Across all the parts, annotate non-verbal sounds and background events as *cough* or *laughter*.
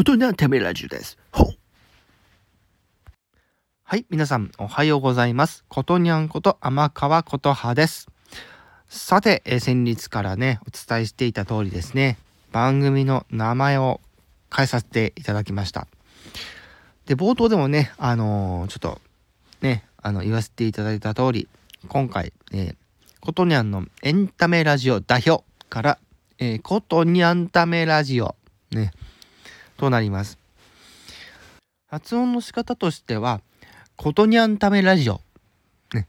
ことにゃんためラジオです。ほはい、皆さんおはようございます。ことにゃんこと天川琴葉です。さて、え先日からね、お伝えしていた通りですね、番組の名前を変えさせていただきました。で、冒頭でもね、あのーちょっとね、あの、言わせていただいた通り、今回、えーことにゃんのエンタメラジオ代表から、えーことにゃんためラジオ、ね、となります。発音の仕方としては、ことにゃんためラジオ、ね、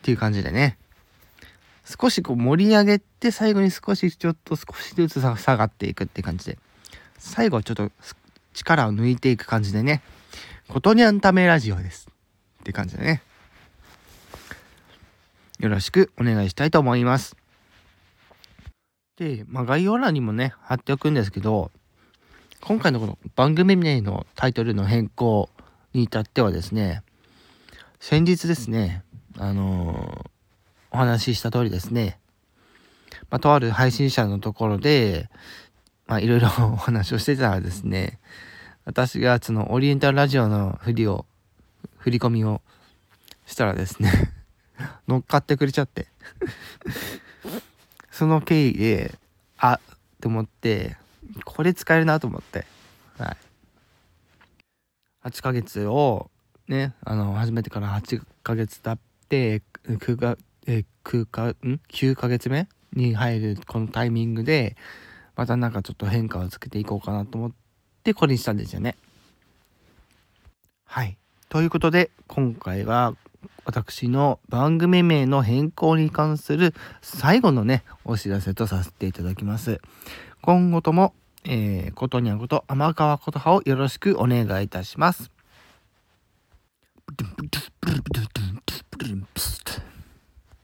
っていう感じでね、少しこう盛り上げて、最後に少しちょっと少しずつ下がっていくって感じで、最後はちょっと力を抜いていく感じでね、ことにゃんためラジオです。って感じでね。よろしくお願いしたいと思います。で、まあ、概要欄にもね、貼っておくんですけど、今回のこの番組名のタイトルの変更に至ってはですね、先日ですね、あのーお話しした通りですね、まあ、とある配信者のところで、まあ、いろいろ *laughs* お話をしてたらですね、私がそのオリエンタルラジオの振りを、振り込みをしたらですね、*laughs* 乗っかってくれちゃって、その経緯で、あって思って、これ使えるなと思って、はい。8ヶ月を、ね、あの、始めてから8ヶ月経って、9か、え、9か、ん ?9 ヶ月目に入るこのタイミングで、またなんかちょっと変化をつけていこうかなと思って、これにしたんですよね。はい。ということで、今回は、私の番組名の変更に関する最後のね、お知らせとさせていただきます。今後とも、えー、ことにゃこと天川琴葉をよろしくお願いいたします。